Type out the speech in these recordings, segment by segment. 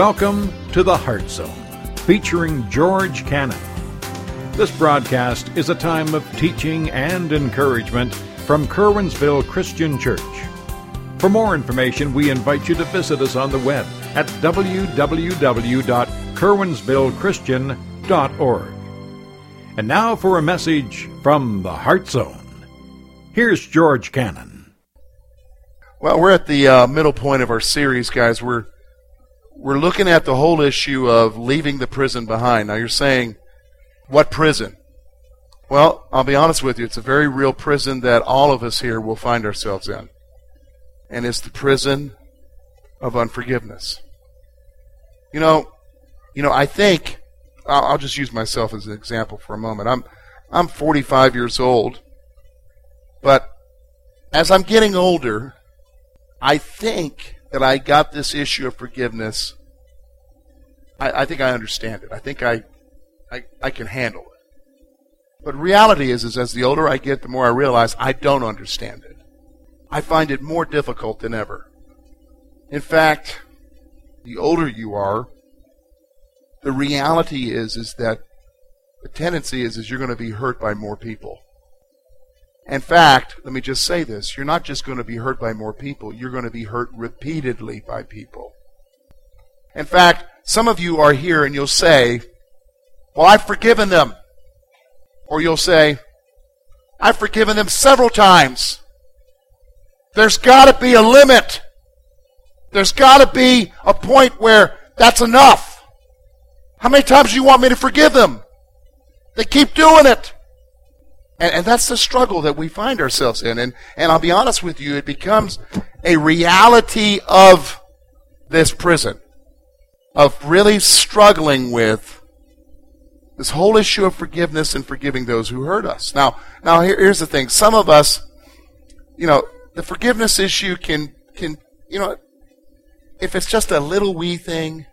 Welcome to the Heart Zone, featuring George Cannon. This broadcast is a time of teaching and encouragement from Curwensville Christian Church. For more information, we invite you to visit us on the web at www.curwensvillechristian.org. And now for a message from the Heart Zone. Here's George Cannon. Well, we're at the uh, middle point of our series, guys. We're we're looking at the whole issue of leaving the prison behind. Now, you're saying, what prison? Well, I'll be honest with you. It's a very real prison that all of us here will find ourselves in, and it's the prison of unforgiveness. You know, you know. I think I'll, just use myself as an example for a moment. I'm I'm 45 years old, but as I'm getting older, I think that I got this issue of forgiveness. I, I think I understand it. I think I, I, I can handle it. But reality is, is as the older I get, the more I realize I don't understand it. I find it more difficult than ever. In fact, the older you are, the reality is, is that the tendency is, is you're going to be hurt by more people. In fact, let me just say this you're not just going to be hurt by more people, you're going to be hurt repeatedly by people. In fact, some of you are here and you'll say, Well, I've forgiven them. Or you'll say, I've forgiven them several times. There's got to be a limit. There's got to be a point where that's enough. How many times do you want me to forgive them? They keep doing it. And, and that's the struggle that we find ourselves in. And, and I'll be honest with you, it becomes a reality of this prison, of really struggling with this whole issue of forgiveness and forgiving those who hurt us. Now, now here, here's the thing. Some of us, you know, the forgiveness issue can, can, you know, if it's just a little wee thing,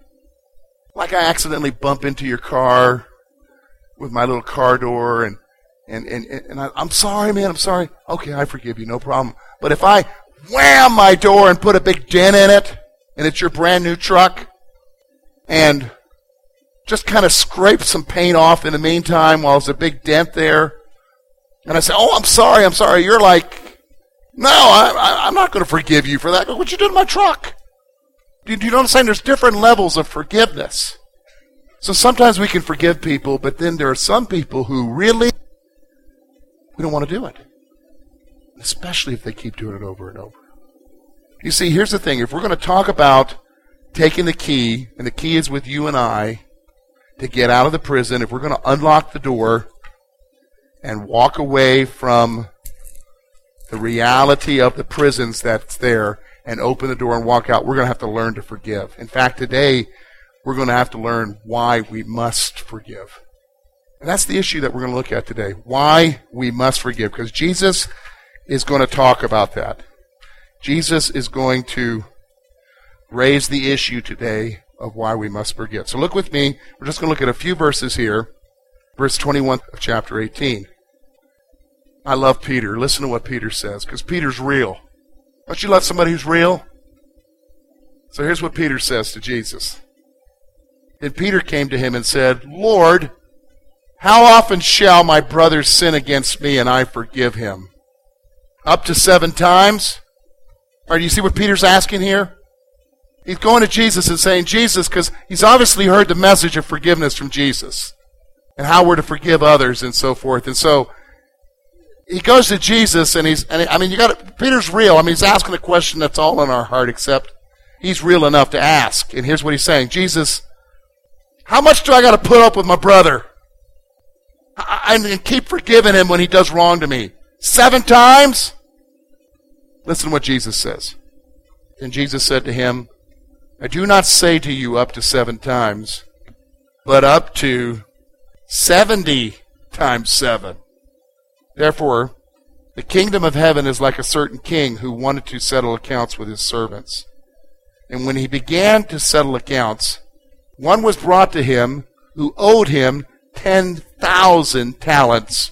like I accidentally bump into your car with my little car door and and, and, and I, I'm sorry, man, I'm sorry. Okay, I forgive you, no problem. But if I wham my door and put a big dent in it, and it's your brand new truck, and just kind of scrape some paint off in the meantime while there's a big dent there, and I say, oh, I'm sorry, I'm sorry, you're like, no, I, am not going to forgive you for that. What you did to my truck? Do you, do you know what I'm saying? There's different levels of forgiveness. So sometimes we can forgive people, but then there are some people who really we don't want to do it. Especially if they keep doing it over and over. You see, here's the thing. If we're going to talk about taking the key, and the key is with you and I, to get out of the prison, if we're going to unlock the door and walk away from the reality of the prisons that's there and open the door and walk out, we're going to have to learn to forgive. In fact, today, we're going to have to learn why we must forgive. And that's the issue that we're going to look at today. Why we must forgive. Because Jesus is going to talk about that. Jesus is going to raise the issue today of why we must forgive. So look with me. We're just going to look at a few verses here. Verse 21 of chapter 18. I love Peter. Listen to what Peter says, because Peter's real. Don't you love somebody who's real? So here's what Peter says to Jesus. Then Peter came to him and said, Lord, how often shall my brother sin against me and I forgive him? Up to seven times? All right, you see what Peter's asking here? He's going to Jesus and saying, Jesus, because he's obviously heard the message of forgiveness from Jesus and how we're to forgive others and so forth. And so he goes to Jesus and he's, and I mean, you got Peter's real. I mean, he's asking a question that's all in our heart, except he's real enough to ask. And here's what he's saying Jesus, how much do I got to put up with my brother? And keep forgiving him when he does wrong to me. Seven times? Listen to what Jesus says. And Jesus said to him, I do not say to you up to seven times, but up to seventy times seven. Therefore, the kingdom of heaven is like a certain king who wanted to settle accounts with his servants. And when he began to settle accounts, one was brought to him who owed him 10,000 talents.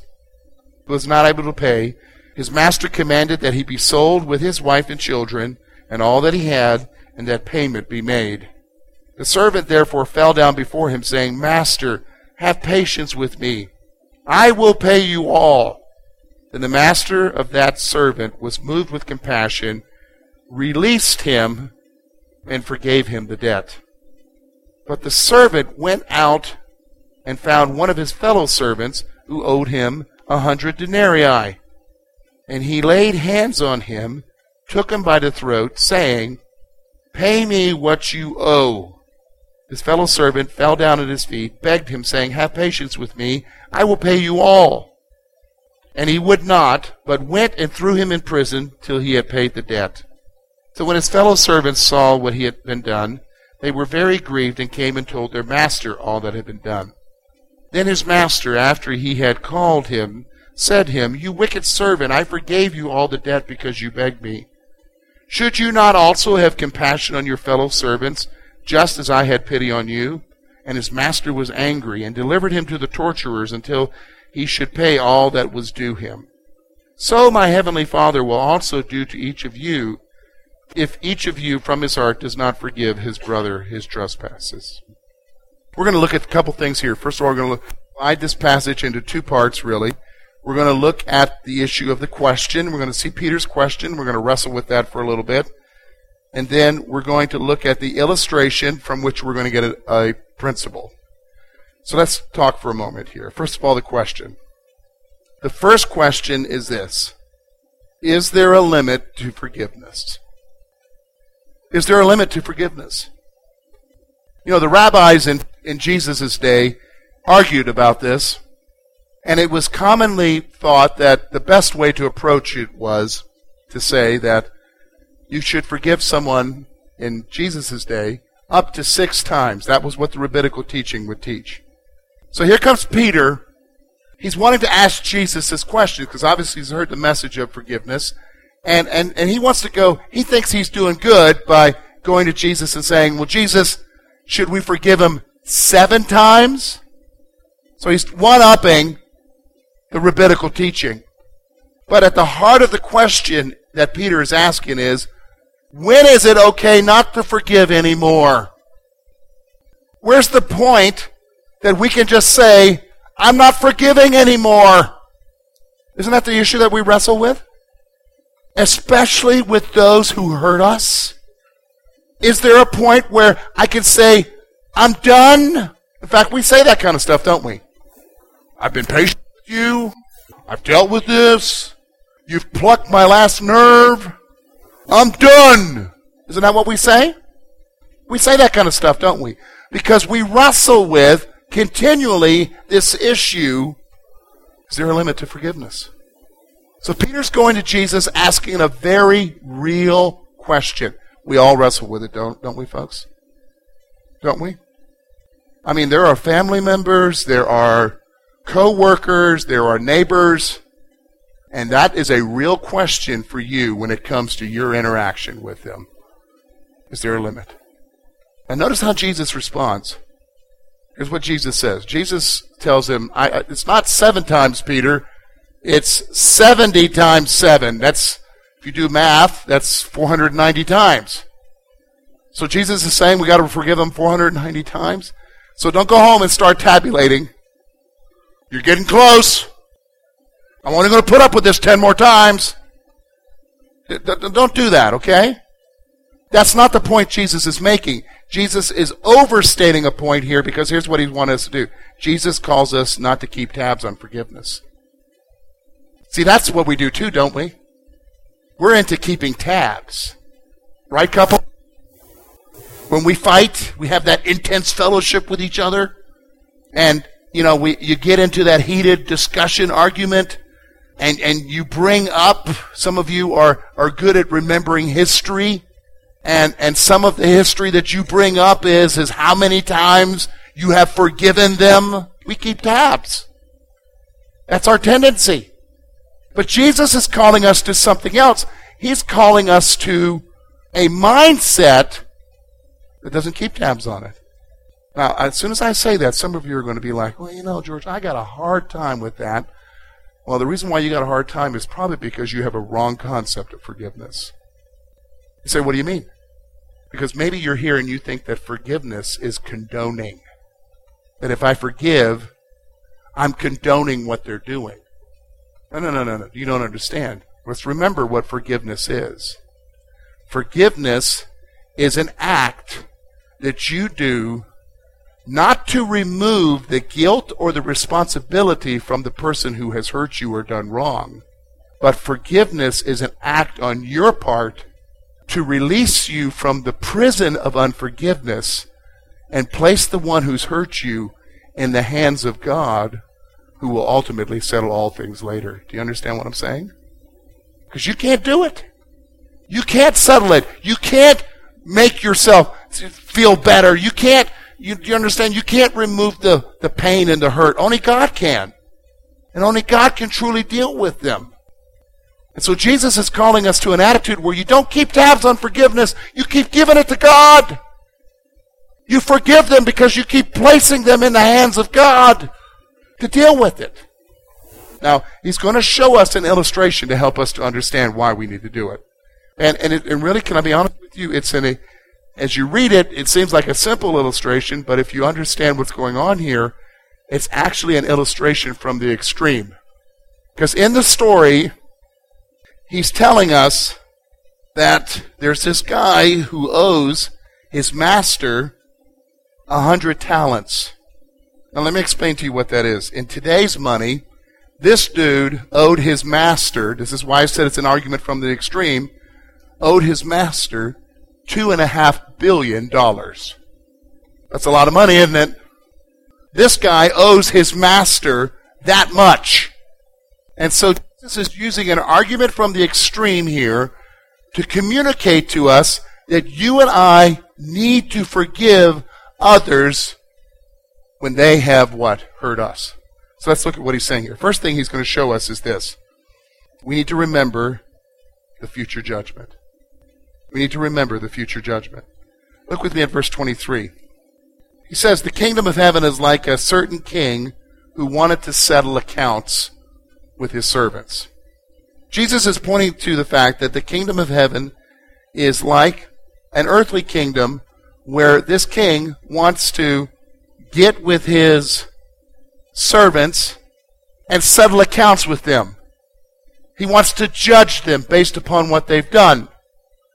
Was not able to pay. His master commanded that he be sold with his wife and children and all that he had, and that payment be made. The servant therefore fell down before him, saying, Master, have patience with me. I will pay you all. Then the master of that servant was moved with compassion, released him, and forgave him the debt. But the servant went out and found one of his fellow servants who owed him a hundred denarii. And he laid hands on him, took him by the throat, saying, Pay me what you owe. His fellow servant fell down at his feet, begged him, saying, Have patience with me, I will pay you all. And he would not, but went and threw him in prison till he had paid the debt. So when his fellow servants saw what he had been done, they were very grieved and came and told their master all that had been done. Then his master, after he had called him, said to him, You wicked servant, I forgave you all the debt because you begged me. Should you not also have compassion on your fellow servants, just as I had pity on you? And his master was angry, and delivered him to the torturers until he should pay all that was due him. So my heavenly Father will also do to each of you, if each of you from his heart does not forgive his brother his trespasses. We're going to look at a couple things here. First of all, we're going to divide this passage into two parts, really. We're going to look at the issue of the question. We're going to see Peter's question. We're going to wrestle with that for a little bit. And then we're going to look at the illustration from which we're going to get a, a principle. So let's talk for a moment here. First of all, the question. The first question is this Is there a limit to forgiveness? Is there a limit to forgiveness? You know, the rabbis in, in Jesus' day argued about this, and it was commonly thought that the best way to approach it was to say that you should forgive someone in Jesus' day up to six times. That was what the rabbinical teaching would teach. So here comes Peter. He's wanting to ask Jesus this question because obviously he's heard the message of forgiveness. And, and, and he wants to go, he thinks he's doing good by going to Jesus and saying, Well, Jesus, should we forgive him seven times? So he's one upping the rabbinical teaching. But at the heart of the question that Peter is asking is, when is it okay not to forgive anymore? Where's the point that we can just say, I'm not forgiving anymore? Isn't that the issue that we wrestle with? Especially with those who hurt us? Is there a point where I can say, I'm done? In fact, we say that kind of stuff, don't we? I've been patient with you. I've dealt with this. You've plucked my last nerve. I'm done. Isn't that what we say? We say that kind of stuff, don't we? Because we wrestle with continually this issue is there a limit to forgiveness? So Peter's going to Jesus asking a very real question. We all wrestle with it, don't, don't we, folks? Don't we? I mean, there are family members, there are co workers, there are neighbors and that is a real question for you when it comes to your interaction with them. Is there a limit? And notice how Jesus responds. Here's what Jesus says. Jesus tells him, it's not seven times, Peter. It's 70 times seven. That's, if you do math, that's 490 times. So Jesus is saying we got to forgive them 490 times. So don't go home and start tabulating. You're getting close. I'm only going to put up with this 10 more times. Don't do that, okay? That's not the point Jesus is making. Jesus is overstating a point here because here's what he wants us to do. Jesus calls us not to keep tabs on forgiveness. See, that's what we do too, don't we? We're into keeping tabs. Right, couple? When we fight, we have that intense fellowship with each other. And, you know, we, you get into that heated discussion, argument and, and you bring up, some of you are, are good at remembering history, and, and some of the history that you bring up is, is how many times you have forgiven them. We keep tabs. That's our tendency. But Jesus is calling us to something else. He's calling us to a mindset that doesn't keep tabs on it. Now, as soon as I say that, some of you are going to be like, well, you know, George, I got a hard time with that well, the reason why you got a hard time is probably because you have a wrong concept of forgiveness. You say, what do you mean? Because maybe you're here and you think that forgiveness is condoning. That if I forgive, I'm condoning what they're doing. No, no, no, no, no. You don't understand. Let's remember what forgiveness is. Forgiveness is an act that you do not to remove the guilt or the responsibility from the person who has hurt you or done wrong, but forgiveness is an act on your part to release you from the prison of unforgiveness and place the one who's hurt you in the hands of God, who will ultimately settle all things later. Do you understand what I'm saying? Because you can't do it. You can't settle it. You can't make yourself feel better. You can't, you, you understand? You can't remove the, the pain and the hurt. Only God can. And only God can truly deal with them. And so Jesus is calling us to an attitude where you don't keep tabs on forgiveness, you keep giving it to God. You forgive them because you keep placing them in the hands of God to deal with it. Now, he's going to show us an illustration to help us to understand why we need to do it. And, and, it, and really, can I be honest you? It's in a, as you read it, it seems like a simple illustration, but if you understand what's going on here, it's actually an illustration from the extreme. Because in the story, he's telling us that there's this guy who owes his master a hundred talents. Now let me explain to you what that is. In today's money, this dude owed his master, this is why I said it's an argument from the extreme, owed his master two and a half billion dollars. That's a lot of money, isn't it? This guy owes his master that much. And so Jesus is using an argument from the extreme here to communicate to us that you and I need to forgive others when they have what? Hurt us. So let's look at what he's saying here. First thing he's going to show us is this. We need to remember the future judgment. We need to remember the future judgment. Look with me at verse 23. He says, The kingdom of heaven is like a certain king who wanted to settle accounts with his servants. Jesus is pointing to the fact that the kingdom of heaven is like an earthly kingdom where this king wants to get with his servants and settle accounts with them. He wants to judge them based upon what they've done.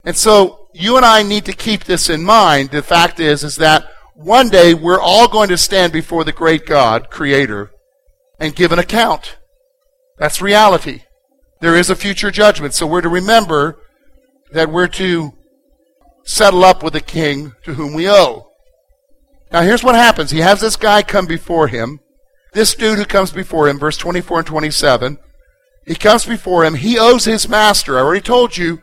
And so you and I need to keep this in mind. The fact is, is that one day we're all going to stand before the great God, creator, and give an account. That's reality. There is a future judgment. So we're to remember that we're to settle up with the king to whom we owe. Now here's what happens. He has this guy come before him. This dude who comes before him, verse 24 and 27, he comes before him. He owes his master, I already told you,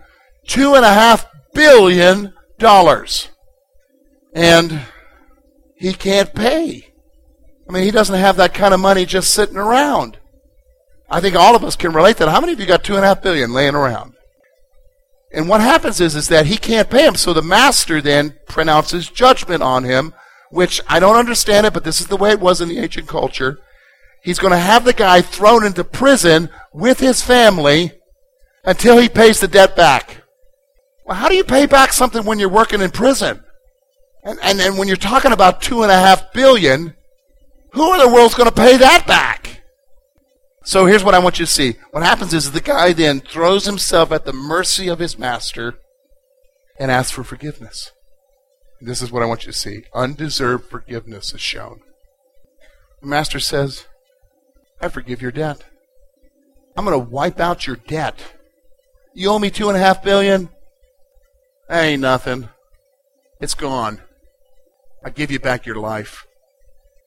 two and a half billion dollars. And he can't pay. I mean, he doesn't have that kind of money just sitting around. I think all of us can relate to that. How many of you got two and a half billion laying around? And what happens is, is that he can't pay him. So the master then pronounces judgment on him, which I don't understand it, but this is the way it was in the ancient culture. He's going to have the guy thrown into prison with his family until he pays the debt back. Well, how do you pay back something when you're working in prison? And, and, when you're talking about two and a half billion, who in the world's going to pay that back? So here's what I want you to see. What happens is the guy then throws himself at the mercy of his master and asks for forgiveness. This is what I want you to see. Undeserved forgiveness is shown. The master says, I forgive your debt. I'm going to wipe out your debt. You owe me two and a half billion? Ain't nothing. It's gone. I give you back your life.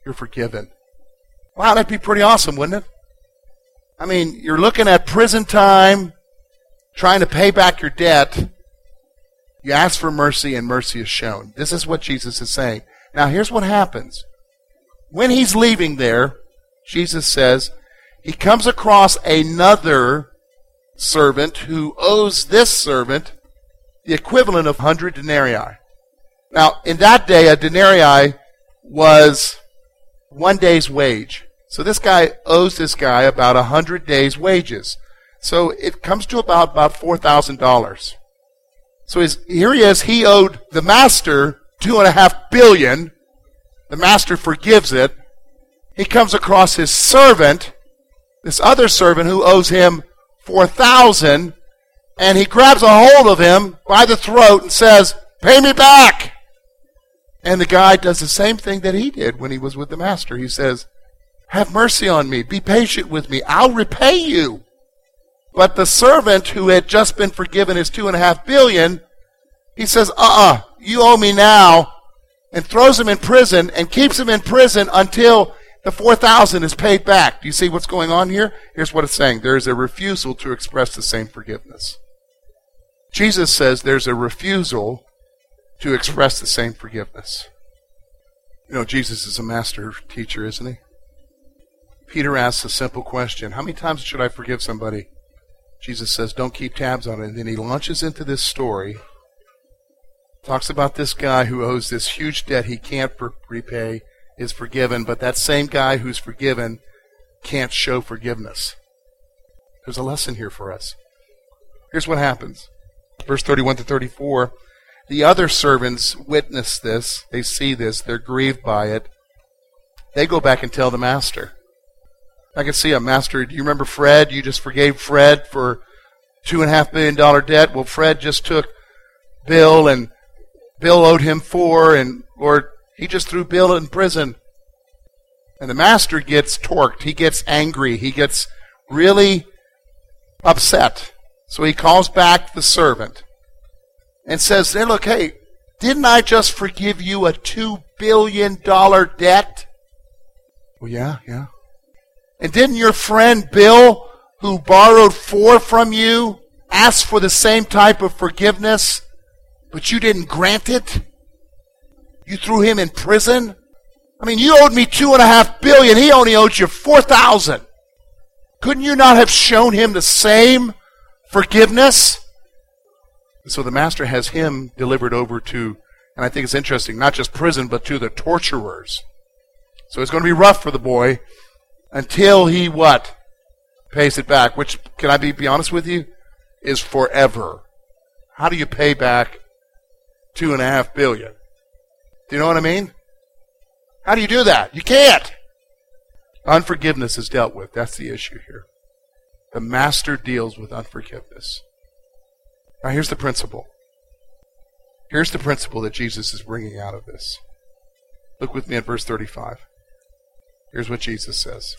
You're forgiven. Wow, that'd be pretty awesome, wouldn't it? I mean, you're looking at prison time, trying to pay back your debt. You ask for mercy, and mercy is shown. This is what Jesus is saying. Now, here's what happens. When he's leaving there, Jesus says, he comes across another servant who owes this servant the equivalent of 100 denarii. Now, in that day, a denarii was one day's wage. So this guy owes this guy about a hundred days' wages. So it comes to about about four thousand dollars. So he's, here he is. He owed the master two and a half billion. The master forgives it. He comes across his servant, this other servant who owes him four thousand, and he grabs a hold of him by the throat and says, "Pay me back." And the guy does the same thing that he did when he was with the master. He says, Have mercy on me. Be patient with me. I'll repay you. But the servant who had just been forgiven his two and a half billion, he says, Uh uh-uh, uh, you owe me now, and throws him in prison and keeps him in prison until the 4,000 is paid back. Do you see what's going on here? Here's what it's saying there is a refusal to express the same forgiveness. Jesus says there's a refusal to express the same forgiveness. You know, Jesus is a master teacher, isn't he? Peter asks a simple question How many times should I forgive somebody? Jesus says, Don't keep tabs on it. And then he launches into this story, talks about this guy who owes this huge debt he can't repay, is forgiven, but that same guy who's forgiven can't show forgiveness. There's a lesson here for us. Here's what happens. Verse 31 to 34. The other servants witness this. They see this. They're grieved by it. They go back and tell the master. I can see a master. Do you remember Fred? You just forgave Fred for two and a half billion dollar debt. Well, Fred just took Bill, and Bill owed him four, and Lord, he just threw Bill in prison. And the master gets torqued. He gets angry. He gets really upset. So he calls back the servant and says, hey, look, hey, didn't I just forgive you a $2 billion debt? Well, yeah, yeah. And didn't your friend Bill, who borrowed four from you, ask for the same type of forgiveness, but you didn't grant it? You threw him in prison? I mean, you owed me two and a half billion. He only owed you four thousand. Couldn't you not have shown him the same forgiveness? So the master has him delivered over to, and I think it's interesting, not just prison, but to the torturers. So it's going to be rough for the boy until he what? Pays it back, which, can I be, be honest with you, is forever. How do you pay back two and a half billion? Do you know what I mean? How do you do that? You can't. Unforgiveness is dealt with. That's the issue here. The master deals with unforgiveness. Now, here's the principle. Here's the principle that Jesus is bringing out of this. Look with me at verse 35. Here's what Jesus says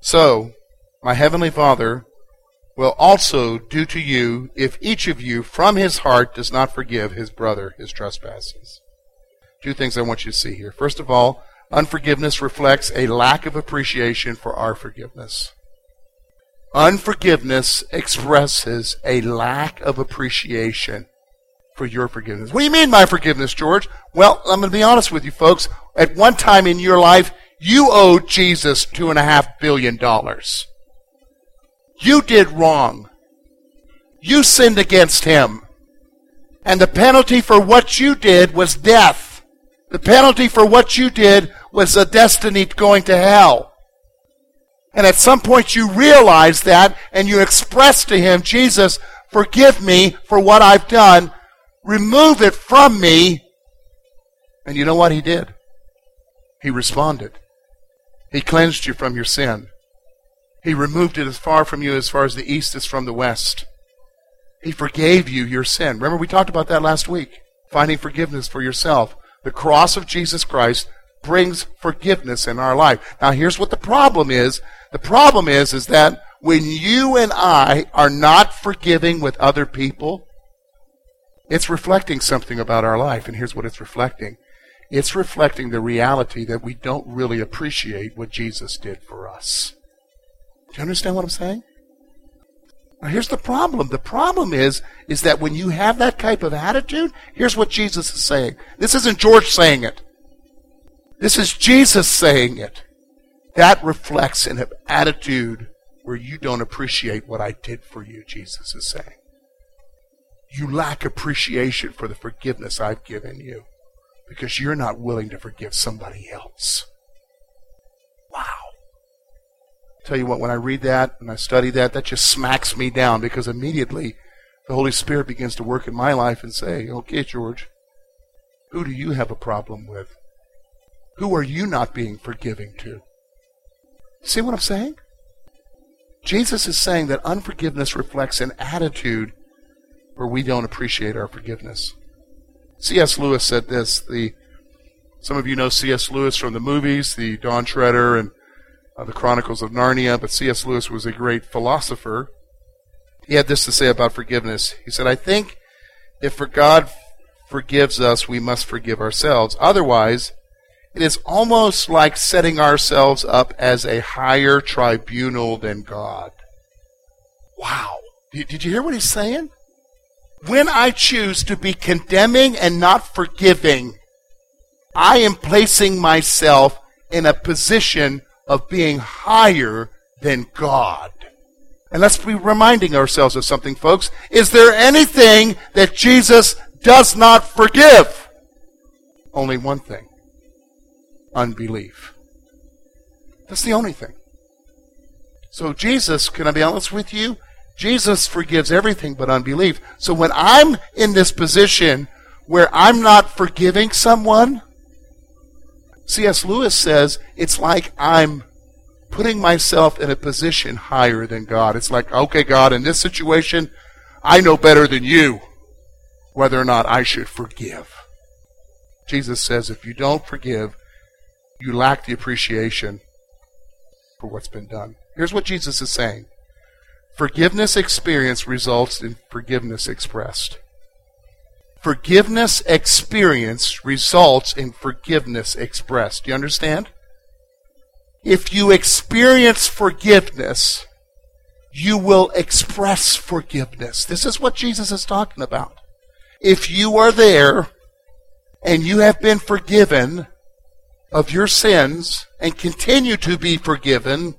So, my heavenly Father will also do to you if each of you from his heart does not forgive his brother his trespasses. Two things I want you to see here. First of all, unforgiveness reflects a lack of appreciation for our forgiveness. Unforgiveness expresses a lack of appreciation for your forgiveness. What do you mean my forgiveness, George? Well, I'm going to be honest with you folks. At one time in your life, you owed Jesus two and a half billion dollars. You did wrong. You sinned against him. And the penalty for what you did was death. The penalty for what you did was a destiny going to hell. And at some point you realize that and you express to him, Jesus, forgive me for what I've done. Remove it from me. And you know what he did? He responded. He cleansed you from your sin. He removed it as far from you as far as the east is from the west. He forgave you your sin. Remember, we talked about that last week. Finding forgiveness for yourself. The cross of Jesus Christ brings forgiveness in our life. Now, here's what the problem is the problem is, is that when you and I are not forgiving with other people, it's reflecting something about our life. And here's what it's reflecting it's reflecting the reality that we don't really appreciate what Jesus did for us. Do you understand what I'm saying? Now here's the problem. The problem is, is that when you have that type of attitude, here's what Jesus is saying. This isn't George saying it. This is Jesus saying it. That reflects an attitude where you don't appreciate what I did for you, Jesus is saying. You lack appreciation for the forgiveness I've given you because you're not willing to forgive somebody else. Wow. Tell you what, when I read that and I study that, that just smacks me down because immediately the Holy Spirit begins to work in my life and say, okay, George, who do you have a problem with? Who are you not being forgiving to? See what I'm saying? Jesus is saying that unforgiveness reflects an attitude where we don't appreciate our forgiveness. C.S. Lewis said this. The some of you know C.S. Lewis from the movies, the Dawn Treader and uh, the Chronicles of Narnia, but C.S. Lewis was a great philosopher. He had this to say about forgiveness. He said, I think if for God forgives us, we must forgive ourselves. Otherwise, it is almost like setting ourselves up as a higher tribunal than God. Wow. Did you hear what he's saying? When I choose to be condemning and not forgiving, I am placing myself in a position of being higher than God. And let's be reminding ourselves of something, folks. Is there anything that Jesus does not forgive? Only one thing unbelief. That's the only thing. So, Jesus, can I be honest with you? Jesus forgives everything but unbelief. So, when I'm in this position where I'm not forgiving someone, C.S. Lewis says it's like I'm putting myself in a position higher than God. It's like, okay, God, in this situation, I know better than you whether or not I should forgive. Jesus says if you don't forgive, you lack the appreciation for what's been done. Here's what Jesus is saying Forgiveness experienced results in forgiveness expressed. Forgiveness experienced results in forgiveness expressed. Do you understand? If you experience forgiveness, you will express forgiveness. This is what Jesus is talking about. If you are there and you have been forgiven, of your sins and continue to be forgiven,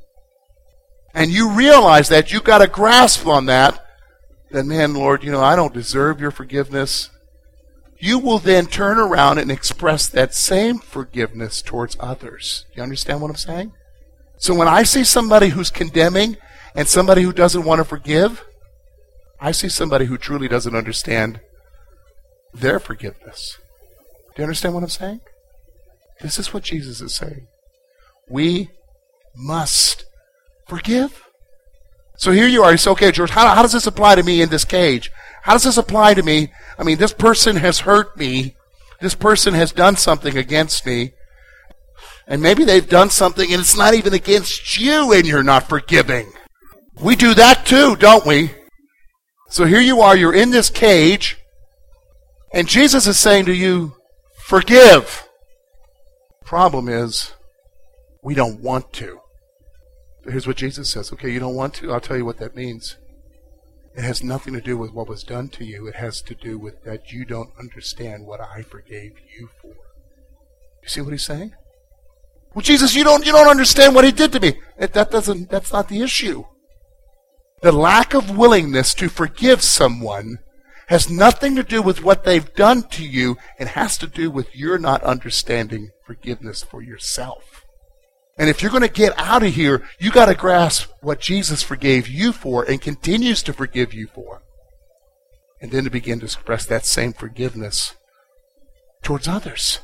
and you realize that, you've got a grasp on that, then man, Lord, you know, I don't deserve your forgiveness. You will then turn around and express that same forgiveness towards others. You understand what I'm saying? So when I see somebody who's condemning and somebody who doesn't want to forgive, I see somebody who truly doesn't understand their forgiveness. Do you understand what I'm saying? This is what Jesus is saying. We must forgive. So here you are. You say, okay, George, how, how does this apply to me in this cage? How does this apply to me? I mean, this person has hurt me. This person has done something against me. And maybe they've done something and it's not even against you and you're not forgiving. We do that too, don't we? So here you are, you're in this cage, and Jesus is saying to you, forgive. Problem is, we don't want to. Here's what Jesus says. Okay, you don't want to? I'll tell you what that means. It has nothing to do with what was done to you. It has to do with that you don't understand what I forgave you for. You see what he's saying? Well, Jesus, you don't you don't understand what he did to me. That doesn't that's not the issue. The lack of willingness to forgive someone has nothing to do with what they've done to you. It has to do with your not understanding forgiveness for yourself. And if you're going to get out of here, you got to grasp what Jesus forgave you for and continues to forgive you for. And then to begin to express that same forgiveness towards others.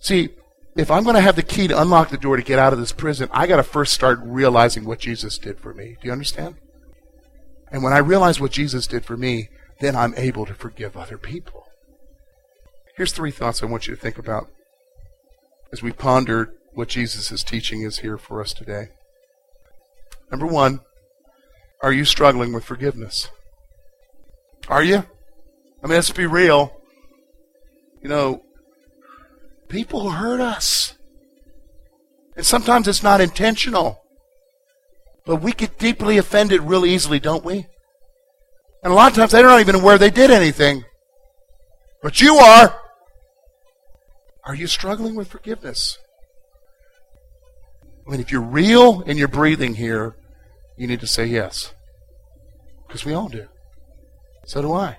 See, if I'm going to have the key to unlock the door to get out of this prison, I got to first start realizing what Jesus did for me. Do you understand? And when I realize what Jesus did for me, then I'm able to forgive other people. Here's three thoughts I want you to think about as we ponder what Jesus' teaching is here for us today. Number one, are you struggling with forgiveness? Are you? I mean, let's be real. You know, people hurt us. And sometimes it's not intentional. But we get deeply offended real easily, don't we? And a lot of times they're not even aware they did anything. But you are. Are you struggling with forgiveness? I mean, if you're real and you're breathing here, you need to say yes. Because we all do. So do I.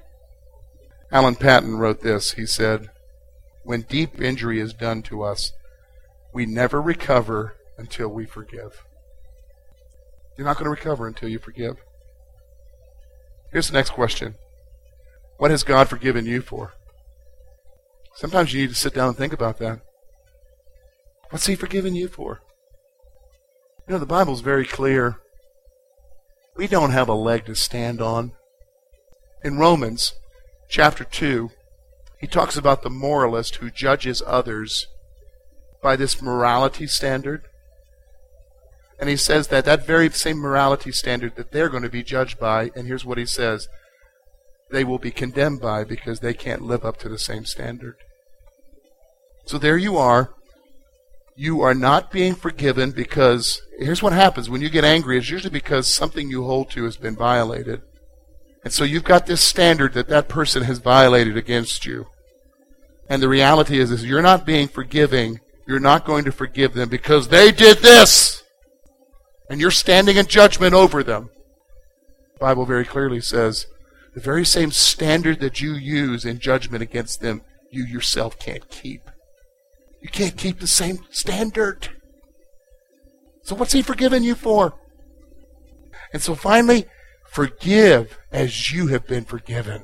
Alan Paton wrote this. He said, When deep injury is done to us, we never recover until we forgive. You're not going to recover until you forgive. Here's the next question What has God forgiven you for? Sometimes you need to sit down and think about that. What's He forgiven you for? You know, the Bible's very clear. We don't have a leg to stand on. In Romans chapter 2, he talks about the moralist who judges others by this morality standard. And he says that that very same morality standard that they're going to be judged by, and here's what he says they will be condemned by because they can't live up to the same standard. So there you are. You are not being forgiven because here's what happens when you get angry. It's usually because something you hold to has been violated. And so you've got this standard that that person has violated against you. And the reality is, is you're not being forgiving. You're not going to forgive them because they did this. And you're standing in judgment over them. The Bible very clearly says the very same standard that you use in judgment against them, you yourself can't keep. You can't keep the same standard. So what's he forgiven you for? And so finally, forgive as you have been forgiven.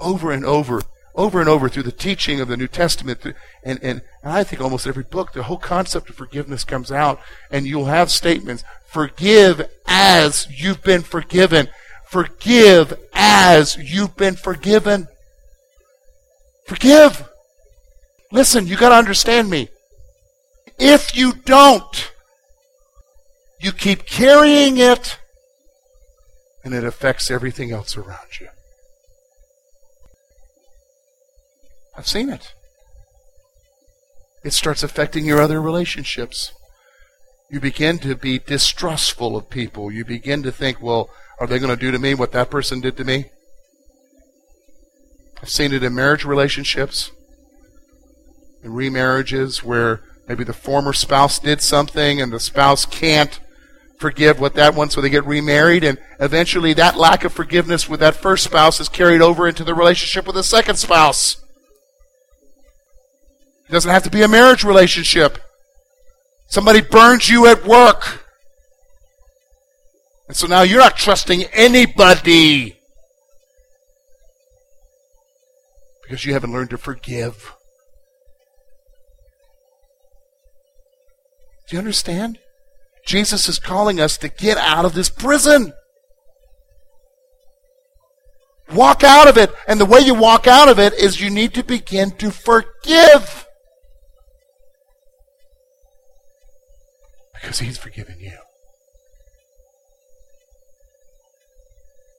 Over and over, over and over through the teaching of the New Testament, and, and, and I think almost every book, the whole concept of forgiveness comes out, and you'll have statements forgive as you've been forgiven. Forgive as you've been forgiven. Forgive. Listen, you got to understand me. If you don't, you keep carrying it and it affects everything else around you. I've seen it. It starts affecting your other relationships. You begin to be distrustful of people. You begin to think, well, are they going to do to me what that person did to me? I've seen it in marriage relationships, in remarriages where maybe the former spouse did something and the spouse can't forgive what that one, so they get remarried, and eventually that lack of forgiveness with that first spouse is carried over into the relationship with the second spouse. It doesn't have to be a marriage relationship. Somebody burns you at work. And so now you're not trusting anybody because you haven't learned to forgive. Do you understand? Jesus is calling us to get out of this prison. Walk out of it. And the way you walk out of it is you need to begin to forgive. Because He's forgiven you.